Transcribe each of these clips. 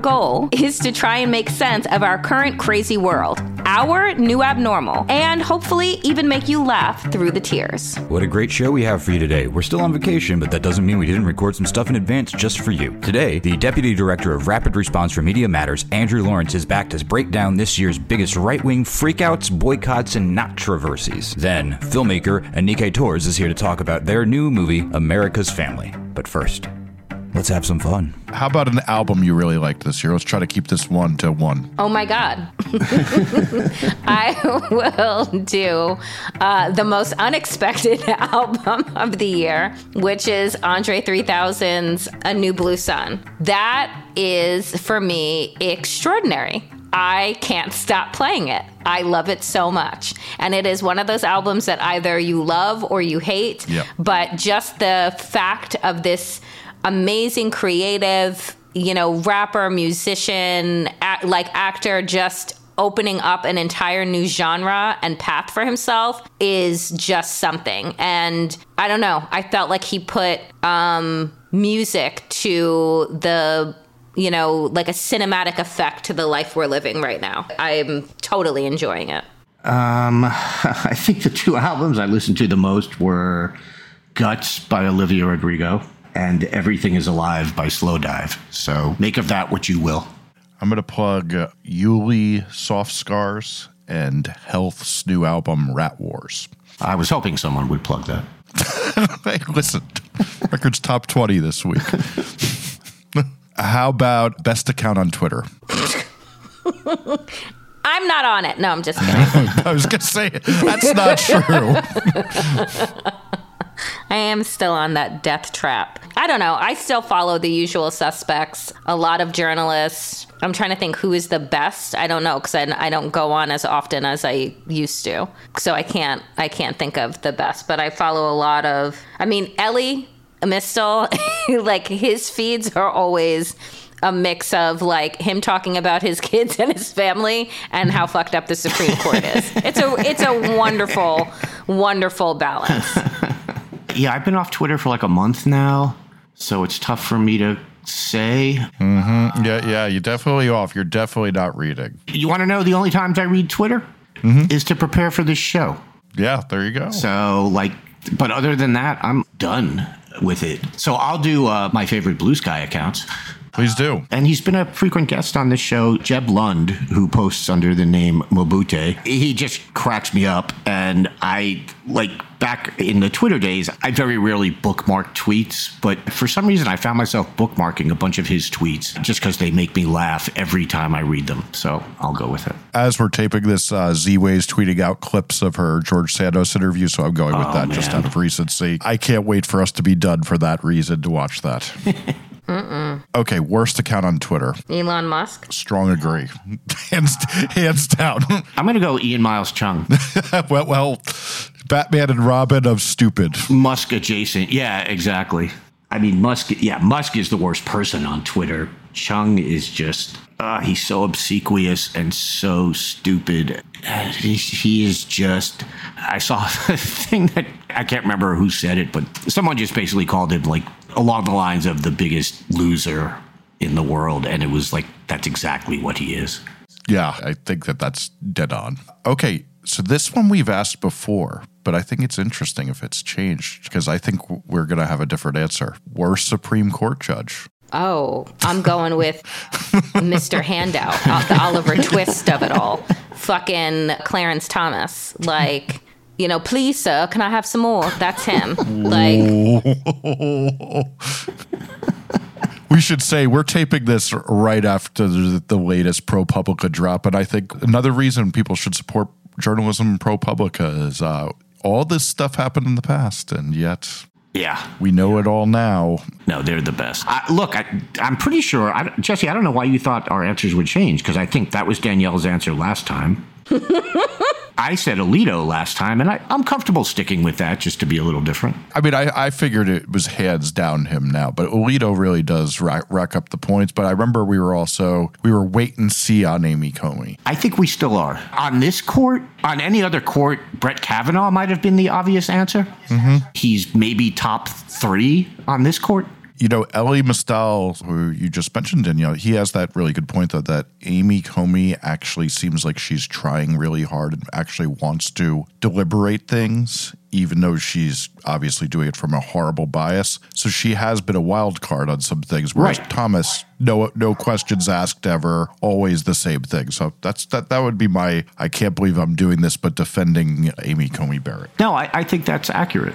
goal is to try and make sense of our current crazy world, our new abnormal, and hopefully even make you laugh through the tears. What a great show we have for you today. We're still on vacation, but that doesn't mean we didn't record some stuff in advance just for you. Today, the Deputy Director of Rapid Response for Media Matters, Andrew Lawrence, is back to break down this year's biggest right wing freakouts, boycotts, and controversies. Then, filmmaker Anike Tourse is here to talk about their new movie, America's Family. But first, let's have some fun. How about an album you really liked this year? Let's try to keep this one to one. Oh my God. I will do uh, the most unexpected album of the year, which is Andre 3000's A New Blue Sun. That is, for me, extraordinary. I can't stop playing it. I love it so much. And it is one of those albums that either you love or you hate. Yep. But just the fact of this amazing, creative, you know, rapper, musician, act, like actor, just opening up an entire new genre and path for himself is just something. And I don't know, I felt like he put um, music to the you know, like a cinematic effect to the life we're living right now. I'm totally enjoying it. Um, I think the two albums I listened to the most were Guts by Olivia Rodrigo and Everything is Alive by Slowdive. So make of that what you will. I'm going to plug uh, yeule Soft Scars and Health's new album, Rat Wars. I was hoping someone would plug that. hey, listen, Records Top 20 this week. How about best account on Twitter? I'm not on it. No, I'm just kidding. I was going to say, that's not true. I am still on that death trap. I don't know. I still follow the usual suspects. A lot of journalists. I'm trying to think who is the best. I don't know because I, I don't go on as often as I used to. So I can't I can't think of the best. But I follow a lot of. I mean, Elie Mystal, like his feeds are always a mix of like him talking about his kids and his family and how fucked up the Supreme Court is. It's a it's a wonderful, wonderful balance. Yeah, I've been off Twitter for like a month now, so it's tough for me to say. Mm-hmm. Yeah, yeah, you're definitely off. You're definitely not reading. You want to know the only times I read Twitter is to prepare for this show. Yeah, there you go. So, like, but other than that, I'm done with it. So I'll do uh, my favorite Blue Sky accounts. Please do. And he's been a frequent guest on this show, Jeb Lund, who posts under the name Mobute. He just cracks me up. And I, like, back in the Twitter days, I very rarely bookmark tweets. But for some reason, I found myself bookmarking a bunch of his tweets just because they make me laugh every time I read them. So I'll go with it. As we're taping this, uh, Ziwe's tweeting out clips of her George Santos interview, so I'm going with Oh, that just out of recency. I can't wait for us to be done for that reason to watch that. Okay, worst account on Twitter. Elon Musk. Strong agree. hands, hands down. I'm going to go Ian Miles Cheong, well, well, Batman and Robin of stupid. Musk adjacent. Yeah, exactly. I mean, Musk, yeah, Musk is the worst person on Twitter. Cheong is just, uh, he's so obsequious and so stupid. Uh, he, he is just, I saw a thing that I can't remember who said it, but someone just basically called him like along the lines of the biggest loser in the world. And it was like, that's exactly what he is. Yeah, I think that that's dead on. Okay, so this one we've asked before, but I think it's interesting if it's changed because I think we're going to have a different answer. Worst Supreme Court judge. Oh, I'm going with Mr. Handout, uh, the Oliver Twist of it all. Fucking Clarence Thomas. Like, you know, please, sir, can I have some more? That's him. Like, We should say we're taping this right after the, the latest ProPublica drop, and I think another reason people should support journalism ProPublica is uh, all this stuff happened in the past, and yet Yeah. we know it all now. No, they're the best. I, look, I, I'm pretty sure, I, Jesse. I don't know why you thought our answers would change because I think that was Danielle's answer last time. I said Alito last time, and I, I'm comfortable sticking with that just to be a little different. I mean, I, I figured it was hands down him now, but Alito really does rack, rack up the points. But I remember we were also we were wait and see on Amy Coney. I think we still are on this court. On any other court, Brett Kavanaugh might have been the obvious answer. Mm-hmm. He's maybe top three on this court. You know, Elie Mystal, who you just mentioned, Danielle, he has that really good point though that Amy Coney actually seems like she's trying really hard and actually wants to deliberate things, even though she's obviously doing it from a horrible bias. So she has been a wild card on some things. Whereas Right. Thomas, no no questions asked ever, always the same thing. So that's that that would be my I can't believe I'm doing this, but defending Amy Coney Barrett. No, I, I think that's accurate.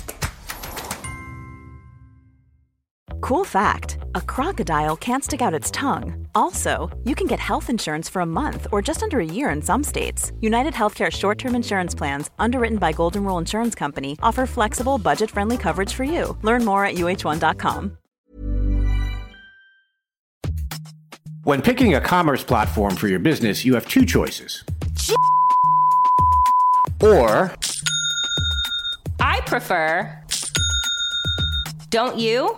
Cool fact a crocodile can't stick out its tongue. Also, you can get health insurance for a month or just under a year in some states. United Healthcare short term insurance plans, underwritten by Golden Rule Insurance Company, offer flexible, budget friendly coverage for you. Learn more at uh1.com. When picking a commerce platform for your business, you have two choices. Or I prefer. Don't you?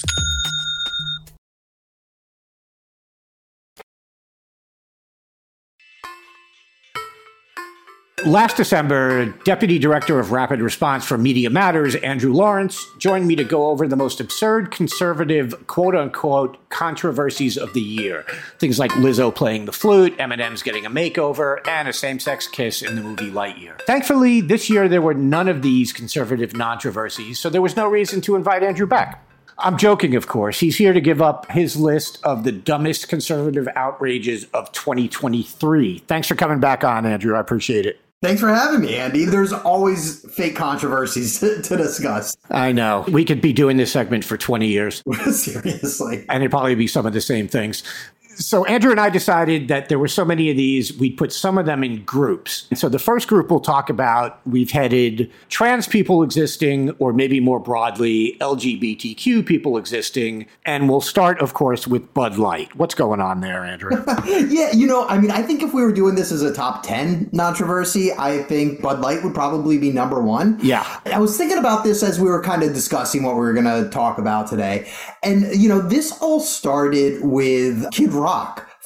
Last December, Deputy Director of Rapid Response for Media Matters, Andrew Lawrence, joined me to go over the most absurd conservative quote unquote controversies of the year. Things like Lizzo playing the flute, Eminem's getting a makeover, and a same sex kiss in the movie Lightyear. Thankfully, this year there were none of these conservative controversies, so there was no reason to invite Andrew back. I'm joking, of course. He's here to give up his list of the dumbest conservative outrages of 2023. Thanks for coming back on, Andrew. I appreciate it. Thanks for having me, Andy. There's always fake controversies to, to discuss. I know. We could be doing this segment for 20 years, Seriously. and it'd probably be some of the same things. So Andrew and I decided that there were so many of these, we'd put some of them in groups. And so the first group we'll talk about, we've headed trans people existing, or maybe more broadly, LGBTQ people existing. And we'll start, of course, with Bud Light. What's going on there, Andrew? yeah, you know, I mean, I think if we were doing this as a top 10 controversy, I think Bud Light would probably be number one. Yeah. I was thinking about this as we were kind of discussing what we were going to talk about today. And, you know, this all started with Kid Rock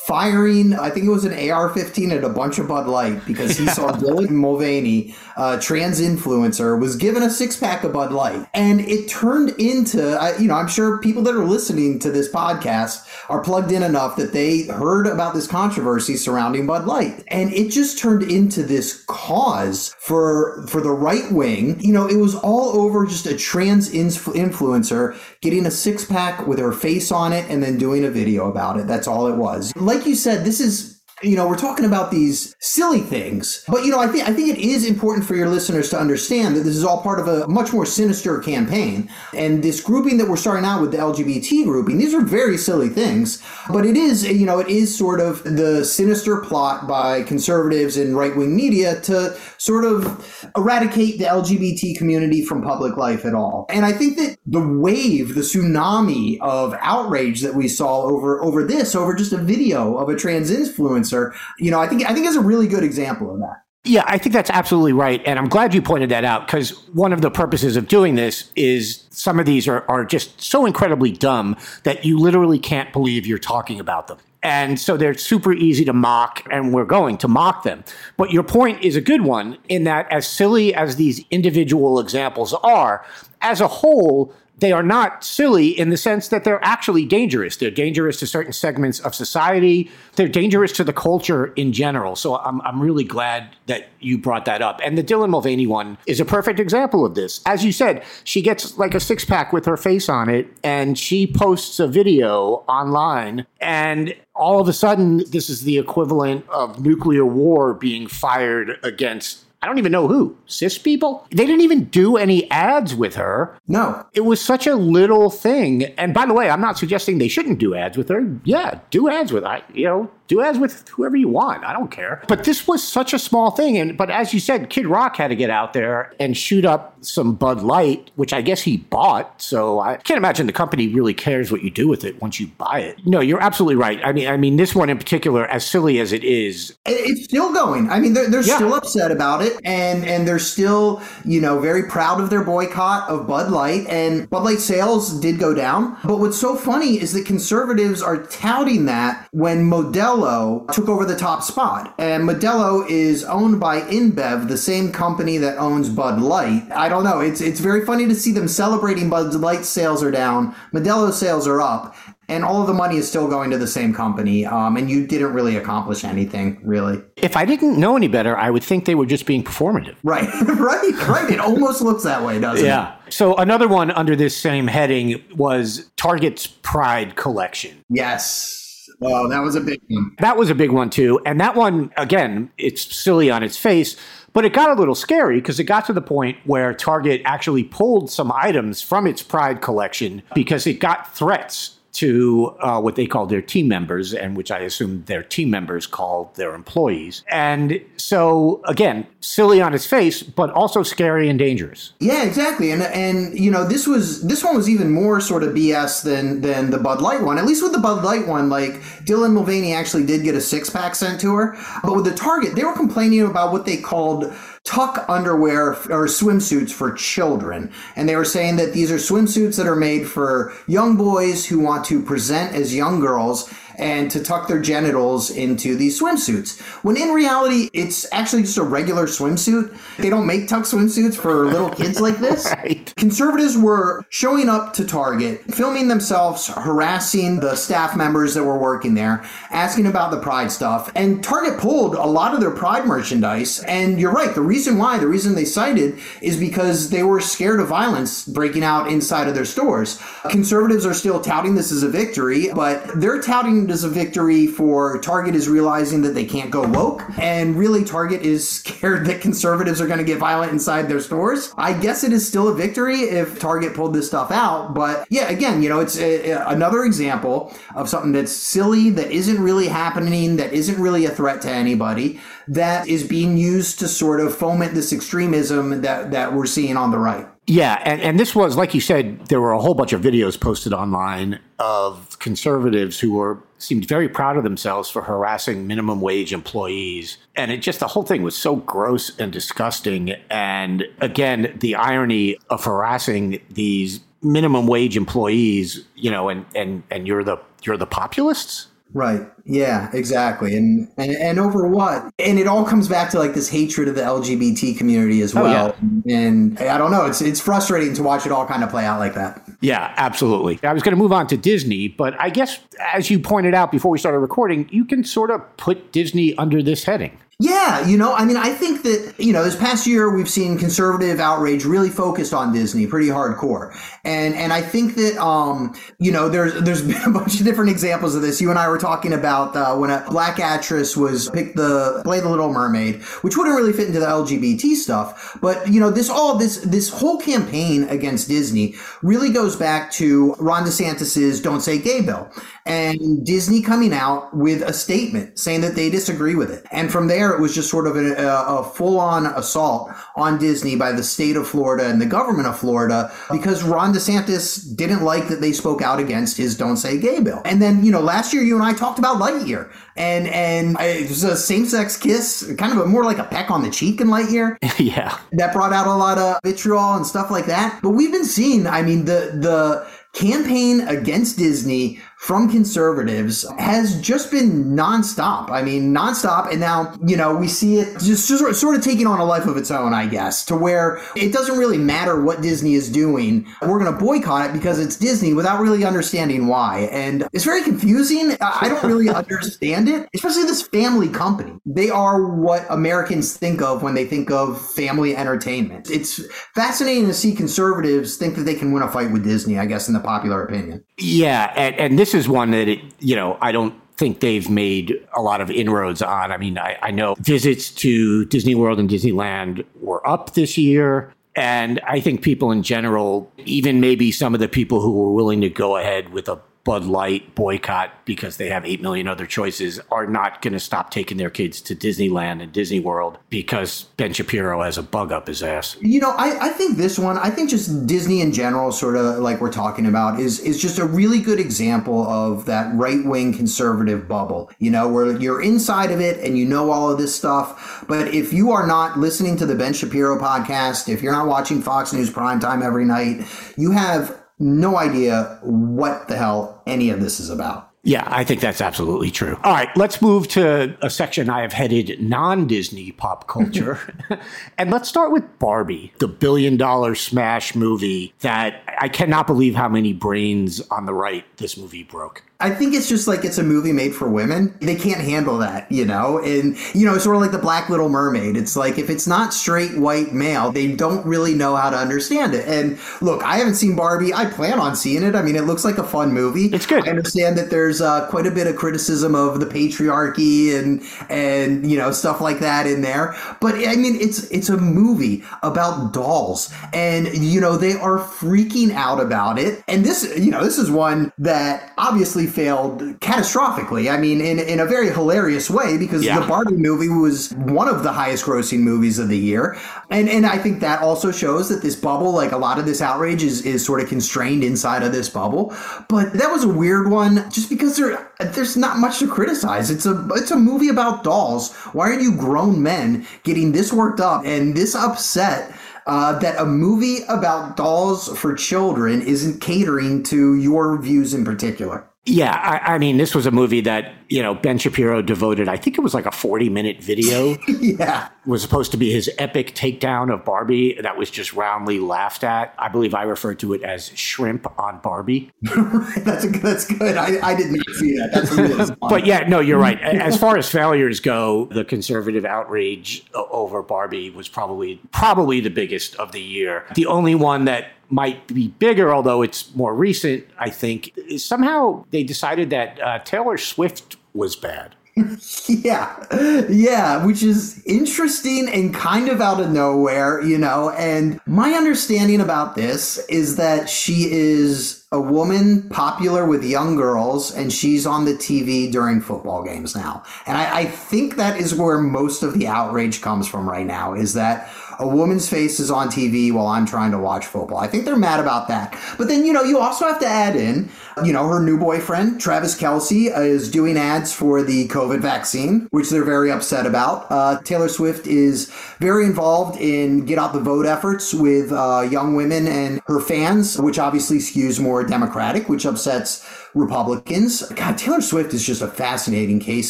firing, I think it was an AR 15 at a bunch of Bud Light because he saw Dylan Mulvaney, a trans influencer, was given a six pack of Bud Light. And it turned into, you know, I'm sure people that are listening to this podcast are plugged in enough that they heard about this controversy surrounding Bud Light. And it just turned into this cause for, for the right wing. You know, it was all over just a trans influencer getting a six pack with her face on it and then doing a video about it. That's all it was. Like like you said, this is you know, we're talking about these silly things, but you know, I think I think it is important for your listeners to understand that this is all part of a much more sinister campaign. And this grouping that we're starting out with the LGBT grouping, these are very silly things, but it is, you know, it is sort of the sinister plot by conservatives and right wing media to sort of eradicate the LGBT community from public life at all. And I think that the wave, the tsunami of outrage that we saw over over this, over just a video of a trans influencer influencer. You know, I think I think is a really good example of that. Yeah, I think that's absolutely right. And I'm glad you pointed that out because one of the purposes of doing this is some of these are, are just so incredibly dumb that you literally can't believe you're talking about them. And so they're super easy to mock, and we're going to mock them. But your point is a good one in that, as silly as these individual examples are, as a whole, they are not silly in the sense that they're actually dangerous. They're dangerous to certain segments of society. They're dangerous to the culture in general. So I'm, I'm really glad that you brought that up. And the Dylan Mulvaney one is a perfect example of this. As you said, she gets like a six pack with her face on it and she posts a video online. And all of a sudden, this is the equivalent of nuclear war being fired against I don't even know who. Cis people? They didn't even do any ads with her. No. It was such a little thing. And by the way, I'm not suggesting they shouldn't do ads with her. Yeah, do ads with her. You know, do as with whoever you want. I don't care. But this was such a small thing. And but as you said, Kid Rock had to get out there and shoot up some Bud Light, which I guess he bought. So I can't imagine the company really cares what you do with it once you buy it. No, you're absolutely right. I mean, I mean, this one in particular, as silly as it is, it's still going. I mean, they're, they're yeah. still upset about it, and and they're still you know very proud of their boycott of Bud Light, and Bud Light sales did go down. But what's so funny is that conservatives are touting that when Modelo Modelo took over the top spot. And Modelo is owned by InBev, the same company that owns Bud Light. I don't know. It's it's very funny to see them celebrating Bud Light sales are down, Modelo sales are up, and all of the money is still going to the same company. Um, and you didn't really accomplish anything, really. If I didn't know any better, I would think they were just being performative. Right, right, right. It almost looks that way, doesn't yeah. it? Yeah. So another one under this same heading was Target's Pride collection. Yes. Oh, that was a big one. That was a big one too. And that one, again, it's silly on its face, but it got a little scary because it got to the point where Target actually pulled some items from its Pride collection because it got threats to uh, what they call their team members, and which I assume their team members call their employees. And so, again, silly on its face, but also scary and dangerous. Yeah, exactly. And and you know, this was this one was even more sort of BS than than the Bud Light one. At least with the Bud Light one, like Dylan Mulvaney actually did get a six pack sent to her, but with the Target, they were complaining about what they called tuck underwear or swimsuits for children. And they were saying that these are swimsuits that are made for young boys who want to present as young girls and to tuck their genitals into these swimsuits. When in reality, it's actually just a regular swimsuit. They don't make tuck swimsuits for little kids like this. right. Conservatives were showing up to Target, filming themselves, harassing the staff members that were working there, asking about the Pride stuff. And Target pulled a lot of their Pride merchandise. And you're right, the reason why, the reason they cited is because they were scared of violence breaking out inside of their stores. Conservatives are still touting this as a victory, but they're touting framed as a victory for Target is realizing that they can't go woke, and really Target is scared that conservatives are going to get violent inside their stores. I guess it is still a victory if Target pulled this stuff out, but yeah, again, you know, it's a, a, another example of something that's silly, that isn't really happening, that isn't really a threat to anybody, that is being used to sort of foment this extremism that, that we're seeing on the right. Yeah, and, and this was, like you said, there were a whole bunch of videos posted online of conservatives who were seemed very proud of themselves for harassing minimum wage employees. And it just the whole thing was so gross and disgusting. And again, the irony of harassing these minimum wage employees, you know, and and and you're the you're the populists. Right. Yeah, exactly. And, and and over what? And it all comes back to like this hatred of the LGBT community as well. Oh, yeah. And I don't know, it's it's frustrating to watch it all kind of play out like that. Yeah, absolutely. I was going to move on to Disney, but I guess as you pointed out before we started recording, you can sort of put Disney under this heading. Yeah, you know, I mean, I think that, you know, this past year we've seen conservative outrage really focused on Disney, pretty hardcore. And and I think that um, you know, there's there's been a bunch of different examples of this. You and I were talking about uh, when a black actress was picked the play the Little Mermaid, which wouldn't really fit into the LGBT stuff, but you know, this all this this whole campaign against Disney really goes back to Ron DeSantis's Don't Say Gay bill and Disney coming out with a statement saying that they disagree with it. And from there, it was just sort of a, a full on assault on Disney by the state of Florida and the government of Florida because Ron DeSantis didn't like that they spoke out against his Don't Say Gay bill. And then, you know, last year you and I talked about Lightyear and and it was a same sex kiss, kind of a, more like a peck on the cheek in Lightyear. yeah, that brought out a lot of vitriol and stuff like that. But we've been seeing, I mean, the the campaign against Disney from conservatives has just been nonstop. I mean, nonstop. And now, you know, we see it just, just sort of taking on a life of its own, I guess, to where it doesn't really matter what Disney is doing. We're going to boycott it because it's Disney without really understanding why. And it's very confusing. I don't really understand it, especially this family company. They are what Americans think of when they think of family entertainment. It's fascinating to see conservatives think that they can win a fight with Disney, I guess, in the popular opinion. Yeah. And, and this is one that, it, you know, I don't think they've made a lot of inroads on. I mean, I, I, know visits to Disney World and Disneyland were up this year. And I think people in general, even maybe some of the people who were willing to go ahead with a Bud Light boycott because they have 8 million other choices are not going to stop taking their kids to Disneyland and Disney World because Ben Shapiro has a bug up his ass. You know, I, I think this one, I think just Disney in general, sort of like we're talking about, is, is just a really good example of that right wing conservative bubble, you know, where you're inside of it and you know all of this stuff. But if you are not listening to the Ben Shapiro podcast, if you're not watching Fox News primetime every night, you have no idea what the hell any of this is about. Yeah, I think that's absolutely true. All right, let's move to a section I have headed non Disney pop culture. and let's start with Barbie, the billion dollar smash movie that I cannot believe how many brains on the right this movie broke. I think it's just like it's a movie made for women. They can't handle that, you know? And, you know, it's sort of like the Black Little Mermaid. It's like if it's not straight white male, they don't really know how to understand it. And look, I haven't seen Barbie. I plan on seeing it. I mean, it looks like a fun movie. It's good. I understand that there's uh, quite a bit of criticism of the patriarchy and, and, you know, stuff like that in there. But I mean, it's, it's a movie about dolls and, you know, they are freaking out about it. And this, you know, this is one that obviously failed catastrophically. I mean, in, in a very hilarious way because yeah. the Barbie movie was one of the highest grossing movies of the year. And and I think that also shows that this bubble, like a lot of this outrage is, is sort of constrained inside of this bubble. But that was a weird one just because there there's not much to criticize. It's a it's a movie about dolls. Why are you grown men getting this worked up and this upset? uh, that a movie about dolls for children isn't catering to your views in particular. Yeah, I, I, mean, this was a movie that you know, Ben Shapiro devoted, I think it was like a 40 minute video. yeah. Was supposed to be his epic takedown of Barbie that was just roundly laughed at. I believe I referred to it as shrimp on Barbie. that's, a, that's good. I, I didn't see that. But yeah, no, you're right. As far as failures go, the conservative outrage over Barbie was probably probably the biggest of the year. The only one that might be bigger, although it's more recent, I think. Somehow they decided that uh, Taylor Swift was bad. yeah. Yeah, which is interesting and kind of out of nowhere, you know. And my understanding about this is that she is a woman popular with young girls and she's on the TV during football games now. And I, I think that is where most of the outrage comes from right now is that a woman's face is on TV while I'm trying to watch football. I think they're mad about that. But then, you know, you also have to add in, you know, her new boyfriend, Travis Kelce, is doing ads for the COVID vaccine, which they're very upset about. Uh, Taylor Swift is very involved in get out the vote efforts with uh, young women and her fans, which obviously skews more Democratic, which upsets Republicans. God, Taylor Swift is just a fascinating case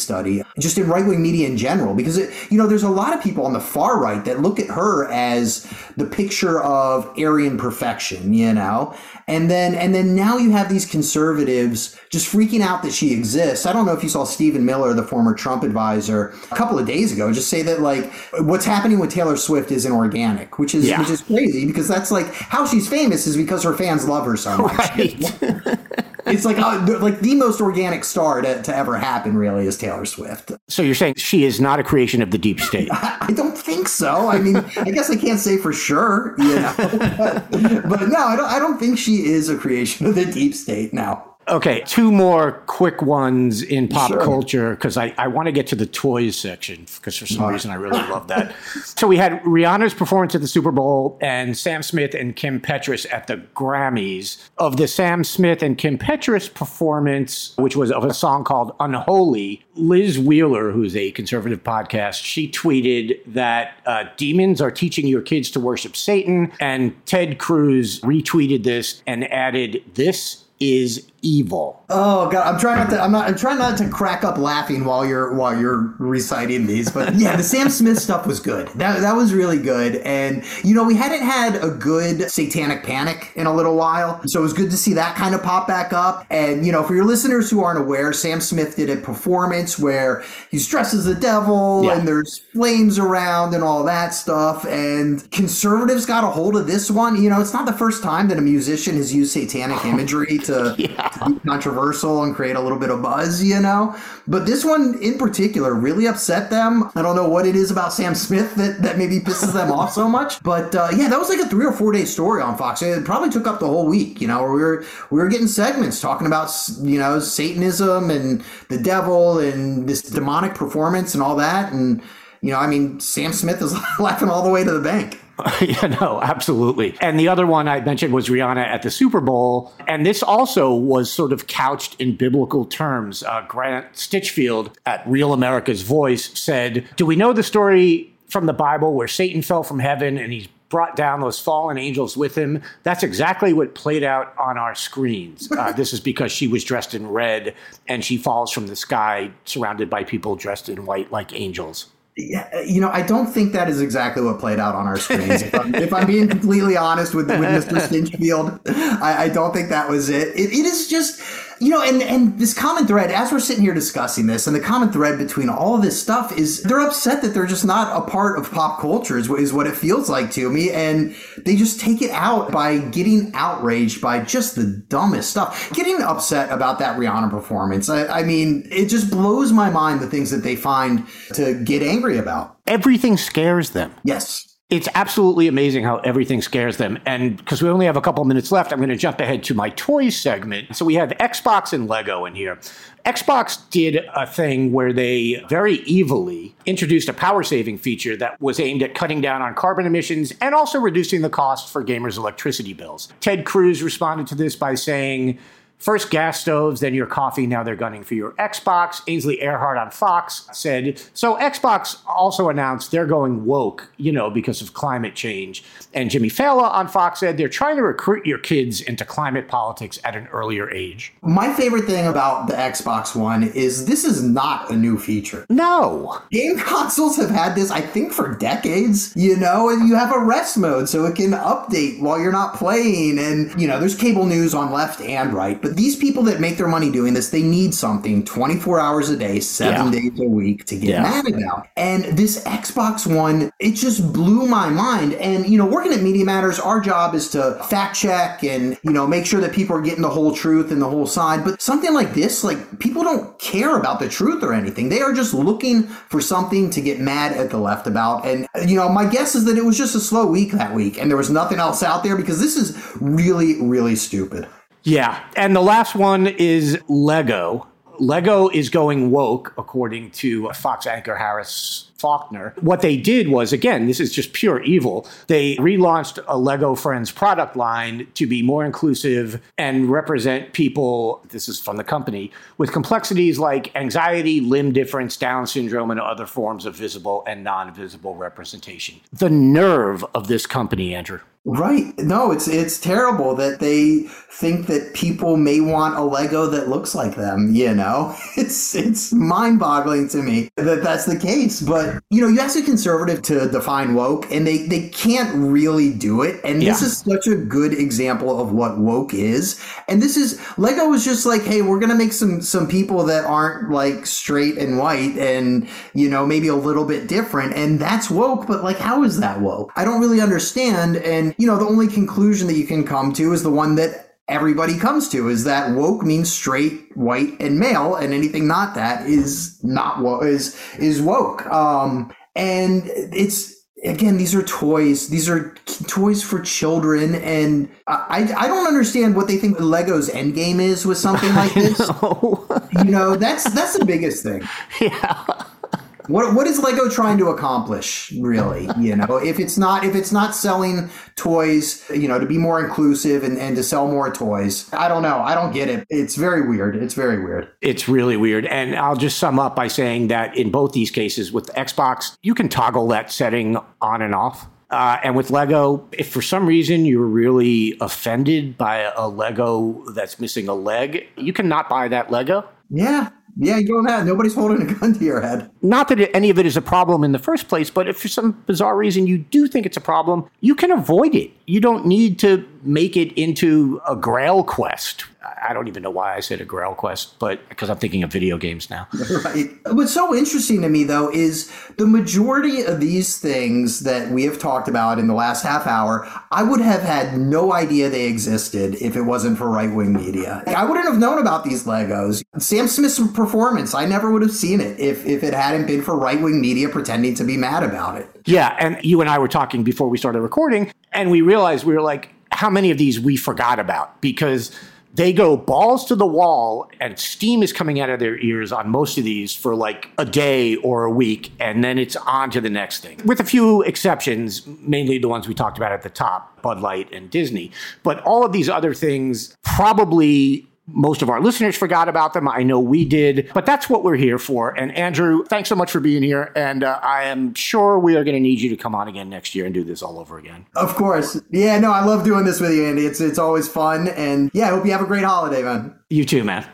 study, just in right wing media in general, because, it, you know, there's a lot of people on the far right that look at her as the picture of Aryan perfection, you know? And then, and then now you have these conservatives just freaking out that she exists. I don't know if you saw Stephen Miller, the former Trump advisor, a couple of days ago, just say that like what's happening with Taylor Swift isn't organic, which is, yeah. which is crazy because that's like how she's famous is because her fans love her so much. Right. it's like uh, like the most organic star to, to ever happen really is Taylor Swift. So you're saying she is not a creation of the deep state? I, I don't think so. I mean, I guess I can't say for sure, you know. but, but no, I don't. I don't think she is a creation of the deep state now. Okay, two more quick ones in pop sure. culture because I, I want to get to the toys section because for some All reason. I really love that. so we had Rihanna's performance at the Super Bowl and Sam Smith and Kim Petras at the Grammys. Of the Sam Smith and Kim Petras performance, which was of a song called Unholy, Liz Wheeler, who's a conservative podcast, she tweeted that uh, demons are teaching your kids to worship Satan. And Ted Cruz retweeted this and added, This is evil. Oh god, I'm trying not to. I'm not. I'm trying not to crack up laughing while you're while you're reciting these. But yeah, the Sam Smith stuff was good. That that was really good. And you know, we hadn't had a good Satanic Panic in a little while, so it was good to see that kind of pop back up. And you know, for your listeners who aren't aware, Sam Smith did a performance where he's dressed as the devil yeah. and there's flames around and all that stuff. And conservatives got a hold of this one. You know, it's not the first time that a musician has used satanic imagery to, yeah. Controversial and create a little bit of buzz, you know? But this one in particular really upset them. I don't know what it is about Sam Smith that, that maybe pisses them off so much. But uh, yeah, that was like a three or four day story on Fox. It probably took up the whole week, you know, where we were, we were getting segments talking about, you know, Satanism and the devil and this demonic performance and all that. And, you know, I mean, Sam Smith is laughing all the way to the bank. yeah, no, absolutely. And the other one I mentioned was Rihanna at the Super Bowl. And this also was sort of couched in biblical terms. Uh, Grant Stinchfield at Real America's Voice said, Do we know the story from the Bible where Satan fell from heaven and he's brought down those fallen angels with him. That's exactly what played out on our screens. Uh, this is because she was dressed in red and she falls from the sky surrounded by people dressed in white like angels. Yeah, you know, I don't think that is exactly what played out on our screens. if, I'm, if, I'm, being completely honest with, with Mr. Stinchfield, I, I, don't think that was it. it. It is just you know, and and this common thread, as we're sitting here discussing this, and the common thread between all of this stuff is they're upset that they're just not a part of pop culture, is, is what it feels like to me. And they just take it out by getting outraged by just the dumbest stuff. Getting upset about that Rihanna performance. I, I mean, it just blows my mind the things that they find to get angry about. Everything scares them. Yes it's absolutely amazing how everything scares them. And because we only have a couple minutes left, I'm going to jump ahead to my toys segment. So we have Xbox and Lego in here. Xbox did a thing where they very evilly introduced a power saving feature that was aimed at cutting down on carbon emissions and also reducing the cost for gamers' electricity bills. Ted Cruz responded to this by saying, First gas stoves, then your coffee, now they're gunning for your Xbox. Ainsley Earhardt on Fox said, so Xbox also announced they're going woke, you know, because of climate change. And Jimmy Failla on Fox said they're trying to recruit your kids into climate politics at an earlier age. My favorite thing about the Xbox One is this is not a new feature. No. Game consoles have had this, I think, for decades, you know, and you have a rest mode so it can update while you're not playing. And, you know, there's cable news on left and right. But these people that make their money doing this, they need something 24 hours a day, seven Yeah. days a week to get Yeah. mad about. And this Xbox One, it just blew my mind. And, you know, working at Media Matters, our job is to fact check and, you know, make sure that people are getting the whole truth and the whole side. But something like this, like, people don't care about the truth or anything. They are just looking for something to get mad at the left about. And, you know, my guess is that it was just a slow week that week and there was nothing else out there because this is really, really stupid. Yeah. And the last one is Lego. Lego is going woke, according to Fox anchor Harris Faulkner. What they did was, again, this is just pure evil. They relaunched a Lego Friends product line to be more inclusive and represent people, this is from the company, with complexities like anxiety, limb difference, Down syndrome, and other forms of visible and non visible representation. The nerve of this company, Andrew. Right. No, it's it's terrible that they think that people may want a Lego that looks like them, you know? It's it's mind-boggling to me that that's the case. But, you know, you ask a conservative to define woke and they they can't really do it. And this Yeah. is such a good example of what woke is. And this is Lego was just like, "Hey, we're going to make some some people that aren't like straight and white and, you know, maybe a little bit different." And that's woke, but like how is that woke? I don't really understand and you know, the only conclusion that you can come to is the one that everybody comes to is that woke means straight, white, and male, and anything not that is not woke is is woke. Um, and it's again, these are toys. These are toys for children, and I I don't understand what they think Lego's end game is with something like this. you know, that's that's the biggest thing. Yeah. What what is Lego trying to accomplish, really? You know, if it's not if it's not selling toys, you know, to be more inclusive and, and to sell more toys, I don't know. I don't get it. It's very weird. It's very weird. It's really weird. And I'll just sum up by saying that in both these cases, with Xbox, you can toggle that setting on and off. Uh, and with Lego, if for some reason you're really offended by a Lego that's missing a leg, you cannot buy that Lego. Yeah. Yeah, you don't have nobody's holding a gun to your head. Not that any of it is a problem in the first place, but if for some bizarre reason you do think it's a problem, you can avoid it. You don't need to make it into a grail quest. I don't even know why I said a grail quest, but because I'm thinking of video games now. Right. What's so interesting to me, though, is the majority of these things that we have talked about in the last half hour, I would have had no idea they existed if it wasn't for right wing media. I wouldn't have known about these Legos. Sam Smith's performance, I never would have seen it if, if it hadn't been for right wing media pretending to be mad about it. Yeah, and you and I were talking before we started recording, and we realized we were like, how many of these we forgot about because they go balls to the wall and steam is coming out of their ears on most of these for like a day or a week and then it's on to the next thing. With a few exceptions mainly the ones we talked about at the top bud light and disney. But all of these other things probably most of our listeners forgot about them. I know we did, but that's what we're here for. And Andrew, thanks so much for being here. And uh, I am sure we are going to need you to come on again next year and do this all over again. Of course. Yeah, no, I love doing this with you, Andy. It's, it's always fun. And yeah, I hope you have a great holiday, man. You too, man.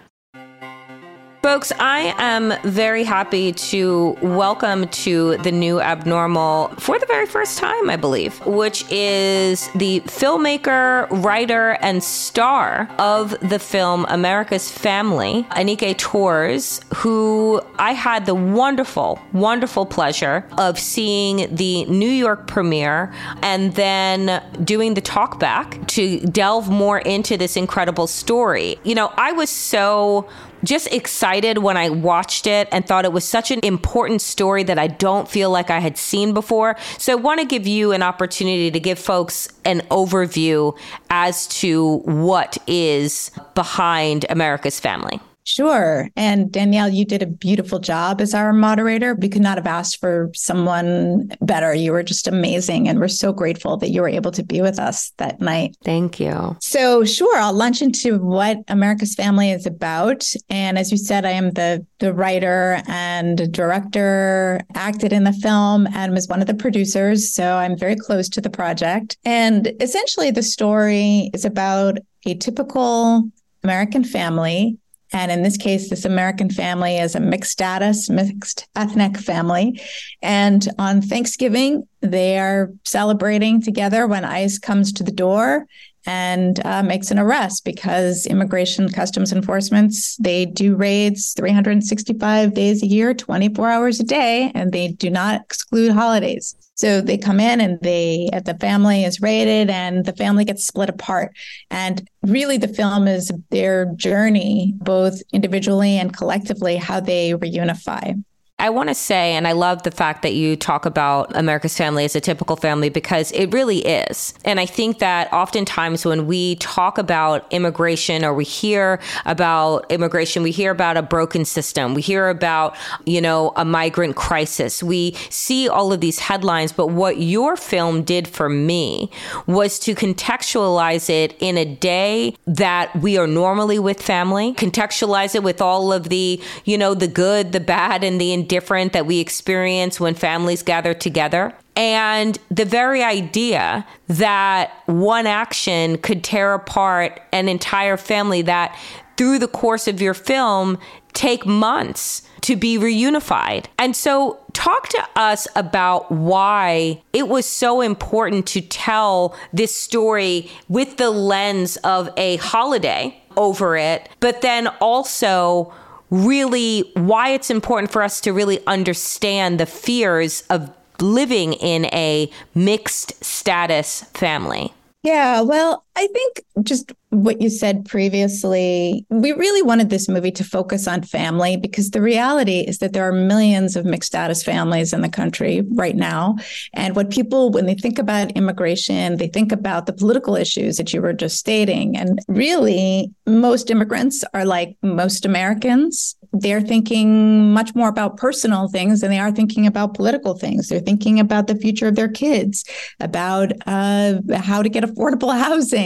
Folks, I am very happy to welcome to the new abnormal for the very first time, I believe, which is the filmmaker, writer, and star of the film America's Family, Anike Tourse, who I had the wonderful, wonderful pleasure of seeing the New York premiere and then doing the talkback to delve more into this incredible story. You know, I was so just excited when I watched it and thought it was such an important story that I don't feel like I had seen before. So I want to give you an opportunity to give folks an overview as to what is behind America's Family. Sure. And Danielle, you did a beautiful job as our moderator. We could not have asked for someone better. You were just amazing. And we're so grateful that you were able to be with us that night. Thank you. So, sure, I'll launch into what America's Family is about. And as you said, I am the, the writer and director, acted in the film, and was one of the producers. So, I'm very close to the project. And essentially, the story is about a typical American family and in this case, this American family is a mixed status, mixed ethnic family. And on Thanksgiving, they are celebrating together when ICE comes to the door and uh, makes an arrest because immigration customs enforcements they do raids 365 days a year 24 hours a day and they do not exclude holidays so they come in and they the family is raided and the family gets split apart. And really the film is their journey both individually and collectively how they reunify I want to say, and I love the fact that you talk about America's family as a typical family because it really is. And I think that oftentimes when we talk about immigration or we hear about immigration, we hear about a broken system, we hear about, you know, a migrant crisis. We see all of these headlines, but what your film did for me was to contextualize it in a day that we are normally with family, contextualize it with all of the, you know, the good, the bad, and the different that we experience when families gather together. And the very idea that one action could tear apart an entire family that through the course of your film take months to be reunified. And so, talk to us about why it was so important to tell this story with the lens of a holiday over it, but then also really why it's important for us to really understand the fears of living in a mixed status family. Yeah, well, I think just what you said previously, we really wanted this movie to focus on family because the reality is that there are millions of mixed status families in the country right now. And what people, when they think about immigration, they think about the political issues that you were just stating. And really, most immigrants are like most Americans they're thinking much more about personal things than they are thinking about political things. They're thinking about the future of their kids, about uh, how to get affordable housing,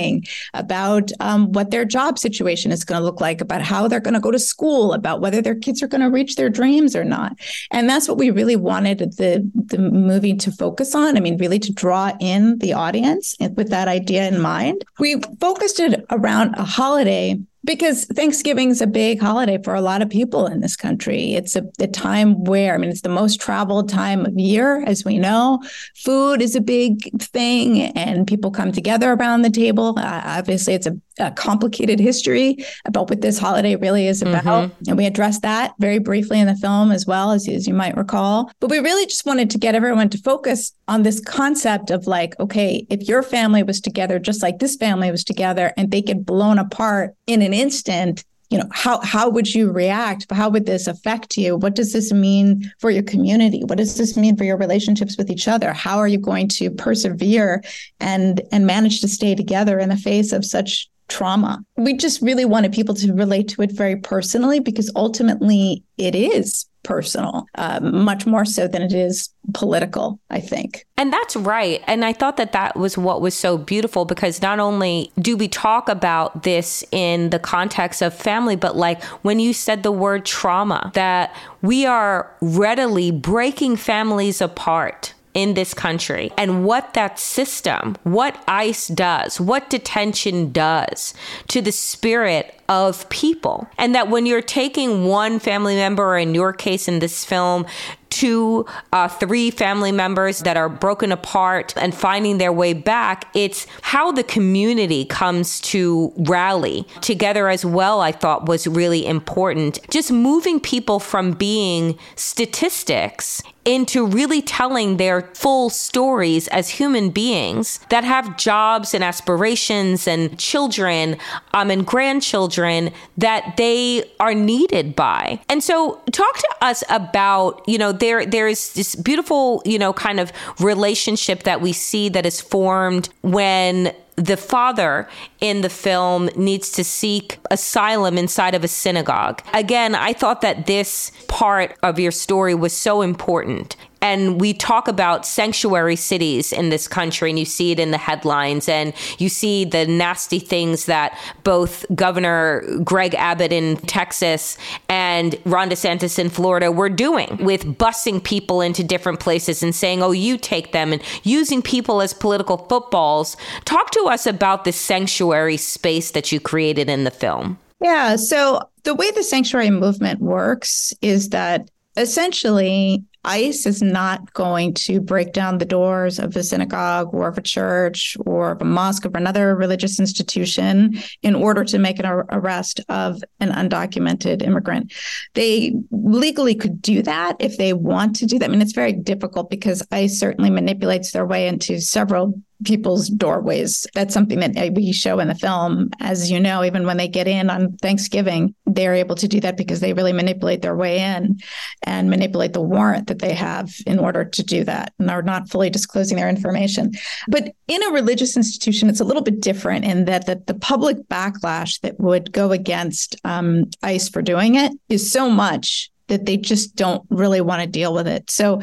about um, what their job situation is going to look like, about how they're going to go to school, about whether their kids are going to reach their dreams or not. And that's what we really wanted the the movie to focus on. I mean, really to draw in the audience with that idea in mind. We focused it around a holiday because Thanksgiving is a big holiday for a lot of people in this country. It's a, a, time where, I mean, it's the most traveled time of year, as we know. Food is a big thing, and people come together around the table. Uh, obviously, it's a a complicated history about what this holiday really is about. Mm-hmm. And we address that very briefly in the film as well, as, as you might recall. But we really just wanted to get everyone to focus on this concept of like, okay, if your family was together just like this family was together and they get blown apart in an instant, you know how how would you react how would this affect you what does this mean for your community what does this mean for your relationships with each other how are you going to persevere and and manage to stay together in the face of such trauma. We just really wanted people to relate to it very personally because ultimately it is personal, uh, much more so than it is political, I think. And that's right. And I thought that that was what was so beautiful because not only do we talk about this in the context of family, but like when you said the word trauma, that we are readily breaking families apart in this country and what that system, what ICE does, what detention does to the spirit of people. And that when you're taking one family member, or in your case in this film, two, uh, three family members that are broken apart and finding their way back. It's how the community comes to rally together as well, I thought was really important. Just moving people from being statistics into really telling their full stories as human beings that have jobs and aspirations and children um, and grandchildren that they are needed by. And so, talk to us about, you know, there there is this beautiful, you know, kind of relationship that we see that is formed when the father in the film needs to seek asylum inside of a synagogue. Again, I thought that this part of your story was so important and we talk about sanctuary cities in this country and you see it in the headlines and you see the nasty things that both governor greg abbott in texas and ron desantis in florida were doing with busing people into different places and saying oh you take them and using people as political footballs. Talk to us about this sanctuary space that you created in the film. Yeah so the way the sanctuary movement works is that essentially ICE is not going to break down the doors of a synagogue or of a church or of a mosque or another religious institution in order to make an arrest of an undocumented immigrant. They legally could do that if they want to do that. I mean, it's very difficult because ICE certainly manipulates their way into several people's doorways. That's something that we show in the film. As you know, even when they get in on Thanksgiving, they're able to do that because they really manipulate their way in and manipulate the warrant that they have in order to do that and are not fully disclosing their information. But in a religious institution, it's a little bit different in that the, the public backlash that would go against um, ICE for doing it is so much that they just don't really want to deal with it. So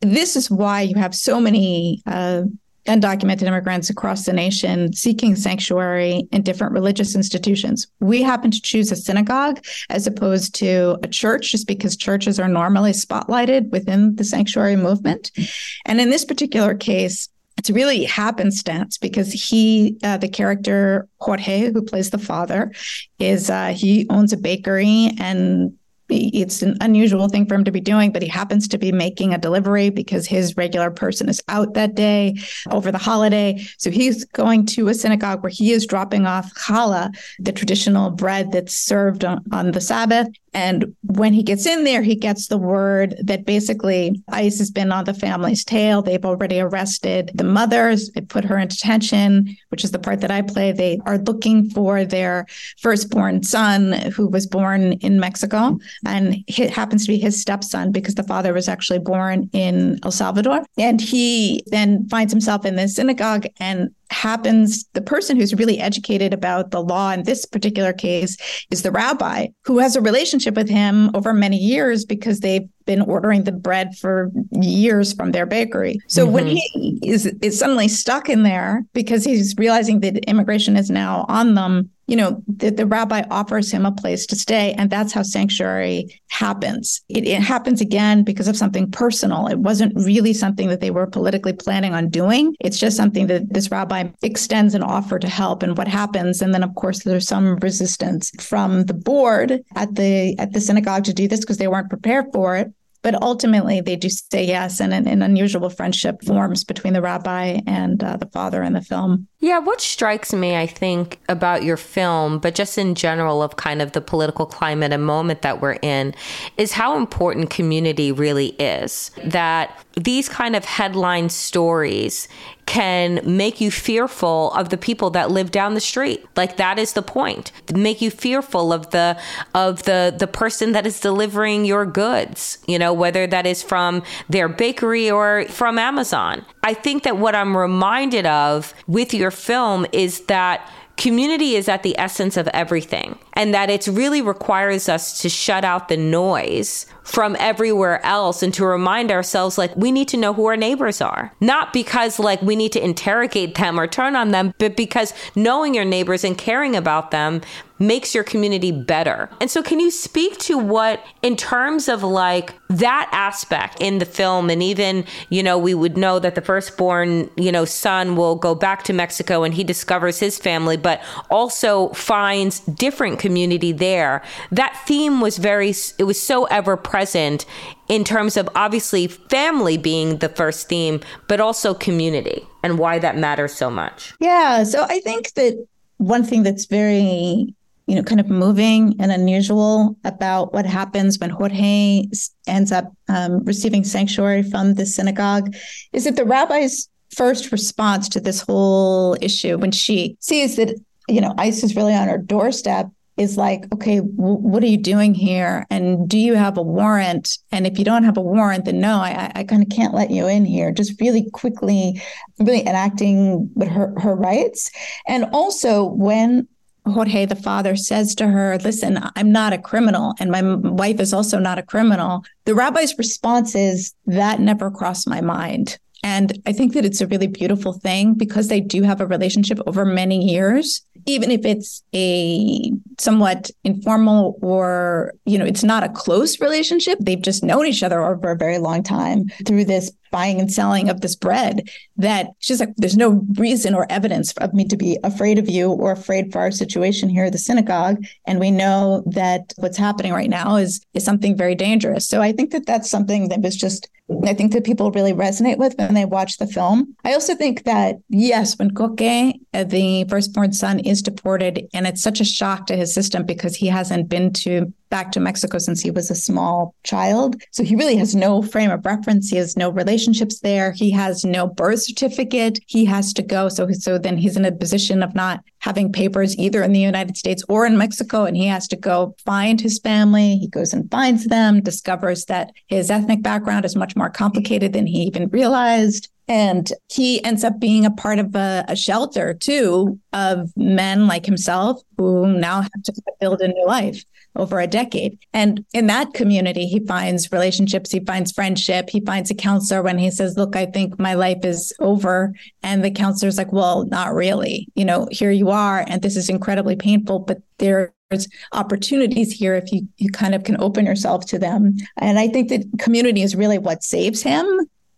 this is why you have so many uh, undocumented immigrants across the nation seeking sanctuary in different religious institutions. We happen to choose a synagogue as opposed to a church, just because churches are normally spotlighted within the sanctuary movement. And in this particular case, it's really happenstance because he, uh, the character Jorge, who plays the father, is uh, he owns a bakery and it's an unusual thing for him to be doing, but he happens to be making a delivery because his regular person is out that day over the holiday. So he's going to a synagogue where he is dropping off challah, the traditional bread that's served on, on the Sabbath. And when he gets in there, he gets the word that basically ICE has been on the family's tail. They've already arrested the mothers, they put her in detention, which is the part that I play. They are looking for their firstborn son who was born in Mexico. And it happens to be his stepson because the father was actually born in El Salvador. And he then finds himself in this synagogue and happens the person who's really educated about the law in this particular case is the rabbi who has a relationship with him over many years because they've been ordering the bread for years from their bakery. So mm-hmm. when he is is suddenly stuck in there because he's realizing that immigration is now on them, you know, the, the rabbi offers him a place to stay. And that's how sanctuary happens. It, it happens again because of something personal. It wasn't really something that they were politically planning on doing. It's just something that this rabbi extends an offer to help. And what happens? And then of course there's some resistance from the board at the at the synagogue to do this because they weren't prepared for it. But ultimately, they do say yes, and an, an unusual friendship forms between the rabbi and uh, the father in the film. Yeah, what strikes me, I think, about your film, but just in general of kind of the political climate and moment that we're in, is how important community really is. That these kind of headline stories can make you fearful of the people that live down the street. Like that is the point. Make you fearful of the of the the person that is delivering your goods, you know, whether that is from their bakery or from Amazon. I think that what I'm reminded of with your film is that community is at the essence of everything and that it really requires us to shut out the noise from everywhere else and to remind ourselves like we need to know who our neighbors are. Not because like we need to interrogate them or turn on them but because knowing your neighbors and caring about them makes your community better. And so, can you speak to what, in terms of like that aspect in the film, and even, you know, we would know that the firstborn, you know, son will go back to Mexico and he discovers his family, but also finds different community there. That theme was very, it was so ever present in terms of obviously family being the first theme, but also community and why that matters so much. Yeah. So, I think that one thing that's very you know, kind of moving and unusual about what happens when Jorge ends up um, receiving sanctuary from the synagogue is that the rabbi's first response to this whole issue when she sees that, you know, ICE is really on her doorstep is like, okay, w- what are you doing here? And do you have a warrant? And if you don't have a warrant, then no, I, I kind of can't let you in here. Just really quickly, really enacting her, her rights. And also when Jorge, the father, says to her, Listen, I'm not a criminal, and my wife is also not a criminal. The rabbi's response is, That never crossed my mind. And I think that it's a really beautiful thing because they do have a relationship over many years, even if it's a somewhat informal or, you know, it's not a close relationship. They've just known each other over a very long time through this buying and selling of this bread that she's like, there's no reason or evidence of me to be afraid of you or afraid for our situation here at the synagogue. And we know that what's happening right now is, is something very dangerous. So I think that that's something that was just, I think that people really resonate with when they watch the film. I also think that, yes, when Koke, uh, the firstborn son, is deported, and it's such a shock to his system because he hasn't been to back to Mexico since he was a small child. So he really has no frame of reference. He has no relationships there. He has no birth certificate. He has to go. So, so then he's in a position of not having papers either in the United States or in Mexico. And he has to go find his family. He goes and finds them, discovers that his ethnic background is much more complicated than he even realized. And he ends up being a part of a, a, shelter too of men like himself who now have to build a new life over a decade. And in that community, he finds relationships, he finds friendship, he finds a counselor when he says, Look, I think my life is over. And the counselor's like, Well, not really. You know, here you are, and this is incredibly painful, but there there's opportunities here if you, you kind of can open yourself to them. And I think that community is really what saves him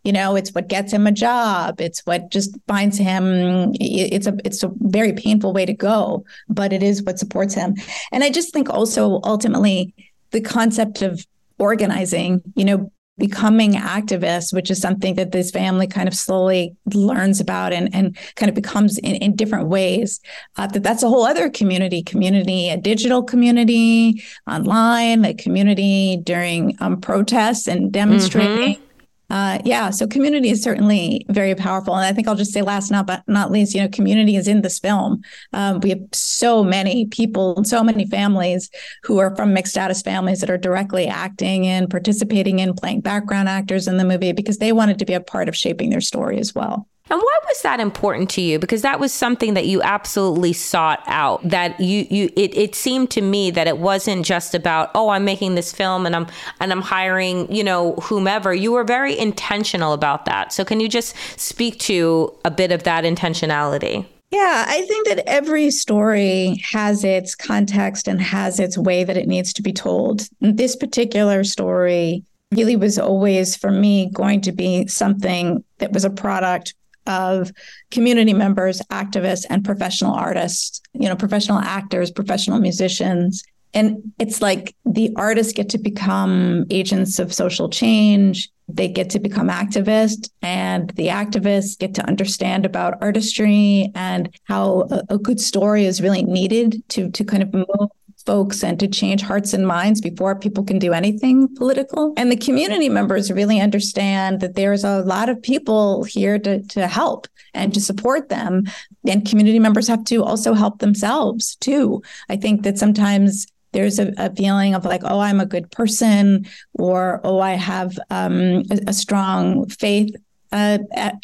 you know it's what gets him a job. It's what just finds him it's a it's a very painful way to go but it is what supports him. And i just think also ultimately the concept of organizing you know becoming activists which is something that this family kind of slowly learns about and, and kind of becomes in, in different ways uh, that that's a whole other community community a digital community online a community during um, protests and demonstrating mm-hmm uh, yeah, so community is certainly very powerful, and I think I'll just say last not but not least, you know, community is in this film. Um, we have so many people, and so many families who are from mixed status families that are directly acting and participating in playing background actors in the movie because they wanted to be a part of shaping their story as well. And why was that important to you? Because that was something that you absolutely sought out. That you you it, it seemed to me that it wasn't just about, oh, I'm making this film and I'm and I'm hiring, you know, whomever. You were very intentional about that. So can you just speak to a bit of that intentionality? Yeah, I think that every story has its context and has its way that it needs to be told. This particular story really was always, for me, going to be something that was a product of community members, activists, and professional artists, you know, professional actors, professional musicians. And it's like the artists get to become agents of social change. They get to become activists, and the activists get to understand about artistry and how a, good story is really needed to to kind of move folks and to change hearts and minds before people can do anything political. And the community members really understand that there's a lot of people here to, to help and to support them. And community members have to also help themselves too. I think that sometimes there's a, a, feeling of like, oh, I'm a good person, or oh, I have um, a, a, strong faith uh,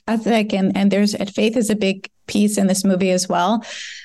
ethic, and and there's faith is a big piece in this movie as well.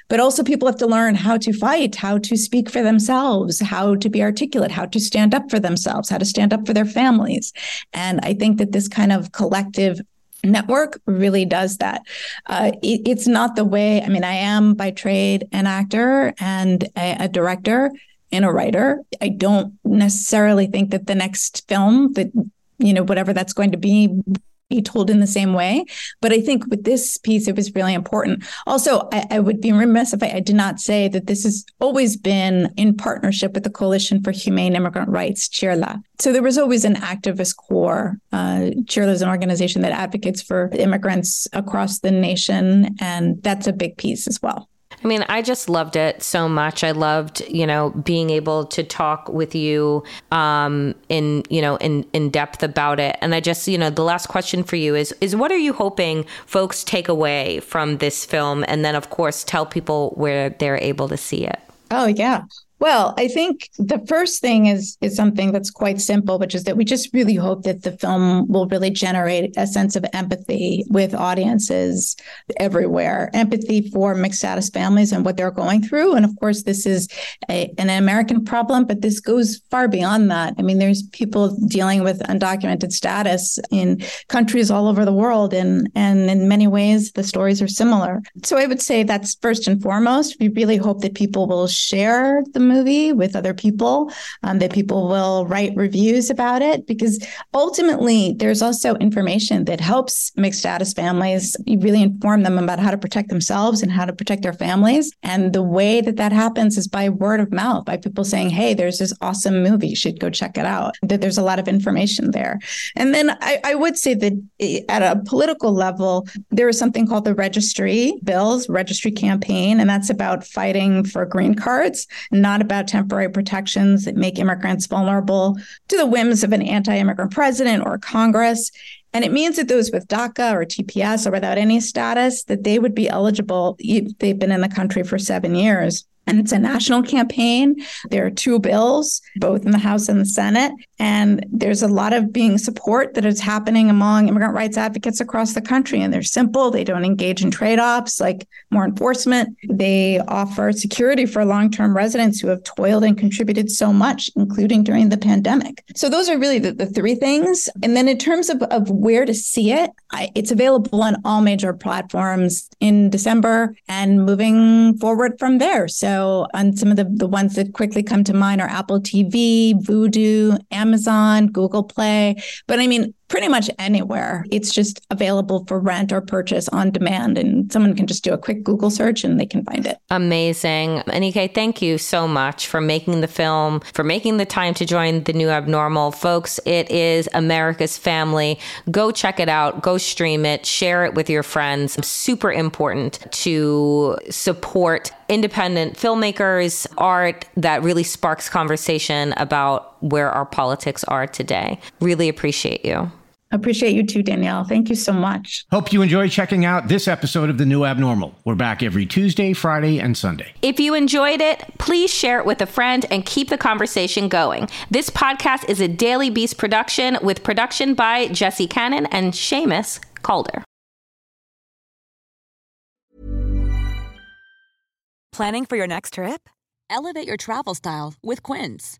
But also, people have to learn how to fight, how to speak for themselves, how to be articulate, how to stand up for themselves, how to stand up for their families. And I think that this kind of collective network really does that. Uh, it, it's not the way, I mean, I am by trade an actor and a, a director and a writer. I don't necessarily think that the next film that you know whatever that's going to be be told in the same way. But I think with this piece, it was really important. Also, I, I would be remiss if I, I, did not say that this has always been in partnership with the Coalition for Humane Immigrant Rights, CHIRLA. So there was always an activist core. Uh, CHIRLA is an organization that advocates for immigrants across the nation, and that's a big piece as well. I mean, I just loved it so much. I loved, you know, being able to talk with you um, in, you know, in in depth about it. And I just, you know, the last question for you is is what are you hoping folks take away from this film, and then of course tell people where they're able to see it. Oh yeah. Well, I think the first thing is is something that's quite simple, which is that we just really hope that the film will really generate a sense of empathy with audiences everywhere, empathy for mixed status families and what they're going through. And of course, this is a, an American problem, but this goes far beyond that. I mean, there's people dealing with undocumented status in countries all over the world, and and in many ways, the stories are similar. So I would say that's first and foremost. We really hope that people will share the movie with other people, um, that people will write reviews about it, because ultimately there's also information that helps mixed status families really inform them about how to protect themselves and how to protect their families. And the way that that happens is by word of mouth, by people saying, hey, there's this awesome movie, you should go check it out, that there's a lot of information there. And then I, I would say that eh, at a political level, there is something called the registry bills, registry campaign, and that's about fighting for green cards, not not about temporary protections that make immigrants vulnerable to the whims of an anti immigrant president or Congress. And it means that those with DACA or TPS or without any status, that they would be eligible if they've been in the country for seven years and it's a national campaign. There are two bills, both in the House and the Senate, and there's a lot of being support that is happening among immigrant rights advocates across the country. And they're simple. They don't engage in trade offs like more enforcement. They offer security for long term residents who have toiled and contributed so much, including during the pandemic. So those are really the, the three things. And then in terms of, of where to see it, I, it's available on all major platforms in December and moving forward from there. So so, on some of the, the ones that quickly come to mind are Apple TV, Vudu, Amazon, Google Play. But I mean, pretty much anywhere. It's just available for rent or purchase on demand. And someone can just do a quick Google search and they can find it. Amazing. Anike, thank you so much for making the film, for making the time to join the new abnormal. Folks, it is American Family. Go check it out, go stream it, share it with your friends. Super important to support independent filmmakers, art that really sparks conversation about where our politics are today. Really appreciate you. Appreciate you too, Danielle. Thank you so much. Hope you enjoy checking out this episode of The New Abnormal. We're back every Tuesday, Friday, and Sunday. If you enjoyed it, please share it with a friend and keep the conversation going. This podcast is a Daily Beast production with production by Jesse Cannon and Seamus Calder. Planning for your next trip? Elevate your travel style with Quince.